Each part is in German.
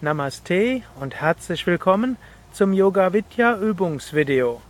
Namaste und herzlich willkommen zum Yoga Vidya Übungsvideo.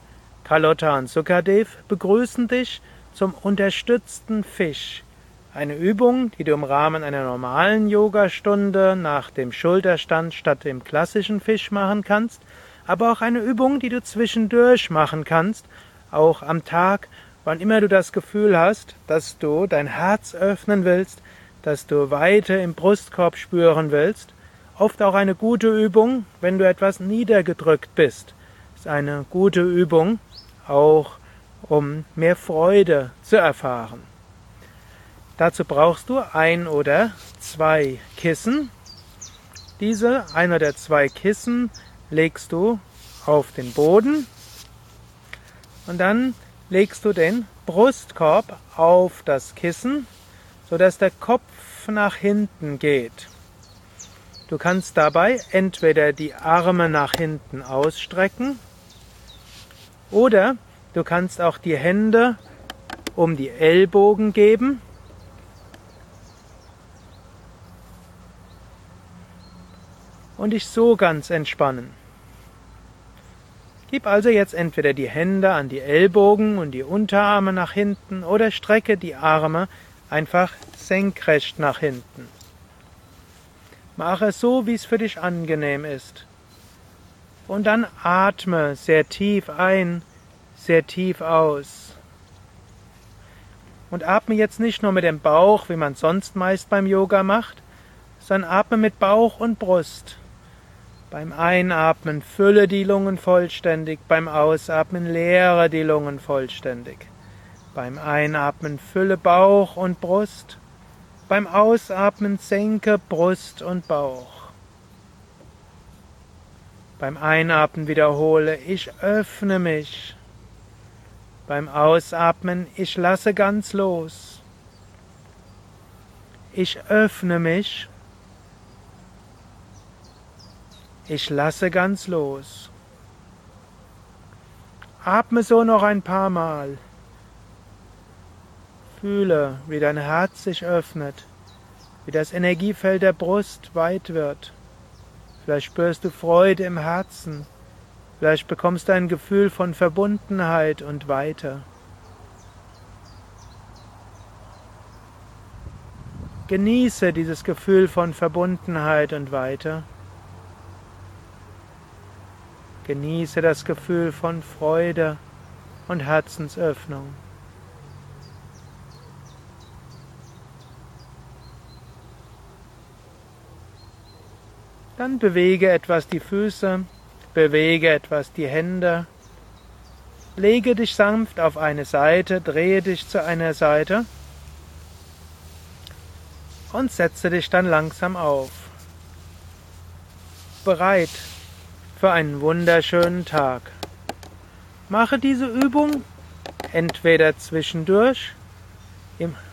Carlotta und Sukadev begrüßen dich zum unterstützten Fisch. Eine Übung, die du im Rahmen einer normalen Yogastunde nach dem Schulterstand statt dem klassischen Fisch machen kannst, aber auch eine Übung, die du zwischendurch machen kannst, auch am Tag, wann immer du das Gefühl hast, dass du dein Herz öffnen willst, dass du Weite im Brustkorb spüren willst oft auch eine gute Übung, wenn du etwas niedergedrückt bist. Ist eine gute Übung, auch um mehr Freude zu erfahren. Dazu brauchst du ein oder zwei Kissen. Diese ein oder zwei Kissen legst du auf den Boden und dann legst du den Brustkorb auf das Kissen, sodass der Kopf nach hinten geht. Du kannst dabei entweder die Arme nach hinten ausstrecken oder du kannst auch die Hände um die Ellbogen geben und dich so ganz entspannen. Gib also jetzt entweder die Hände an die Ellbogen und die Unterarme nach hinten oder strecke die Arme einfach senkrecht nach hinten. Mache es so, wie es für dich angenehm ist. Und dann atme sehr tief ein, sehr tief aus. Und atme jetzt nicht nur mit dem Bauch, wie man sonst meist beim Yoga macht, sondern atme mit Bauch und Brust. Beim Einatmen fülle die Lungen vollständig, beim Ausatmen leere die Lungen vollständig. Beim Einatmen fülle Bauch und Brust, beim Ausatmen senke Brust und Bauch. Beim Einatmen wiederhole, ich öffne mich. Beim Ausatmen, ich lasse ganz los. Ich öffne mich. Ich lasse ganz los. Atme so noch ein paar Mal. Fühle, wie dein Herz sich öffnet, wie das Energiefeld der Brust weit wird. Vielleicht spürst du Freude im Herzen, vielleicht bekommst du ein Gefühl von Verbundenheit und Weite. Genieße dieses Gefühl von Verbundenheit und Weite. Genieße das Gefühl von Freude und Herzensöffnung. Dann bewege etwas die Füße, bewege etwas die Hände, lege dich sanft auf eine Seite, drehe dich zu einer Seite und setze dich dann langsam auf. Bereit für einen wunderschönen Tag. Mache diese Übung entweder zwischendurch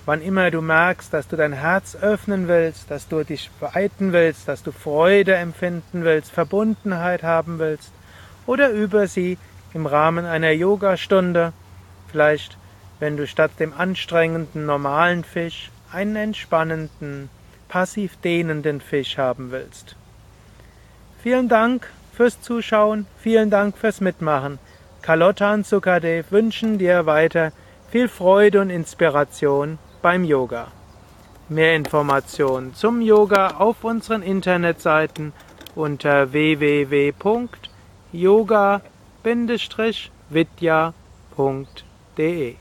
wann immer du merkst, dass du dein Herz öffnen willst, dass du dich weiten willst, dass du Freude empfinden willst, Verbundenheit haben willst, oder über sie im Rahmen einer Yogastunde, vielleicht wenn du statt dem anstrengenden normalen Fisch einen entspannenden, passiv dehnenden Fisch haben willst. Vielen Dank fürs Zuschauen, vielen Dank fürs Mitmachen. Carlotta und Sukadev wünschen dir weiter viel Freude und Inspiration beim Yoga. Mehr Informationen zum Yoga auf unseren Internetseiten unter www.yoga-vidya.de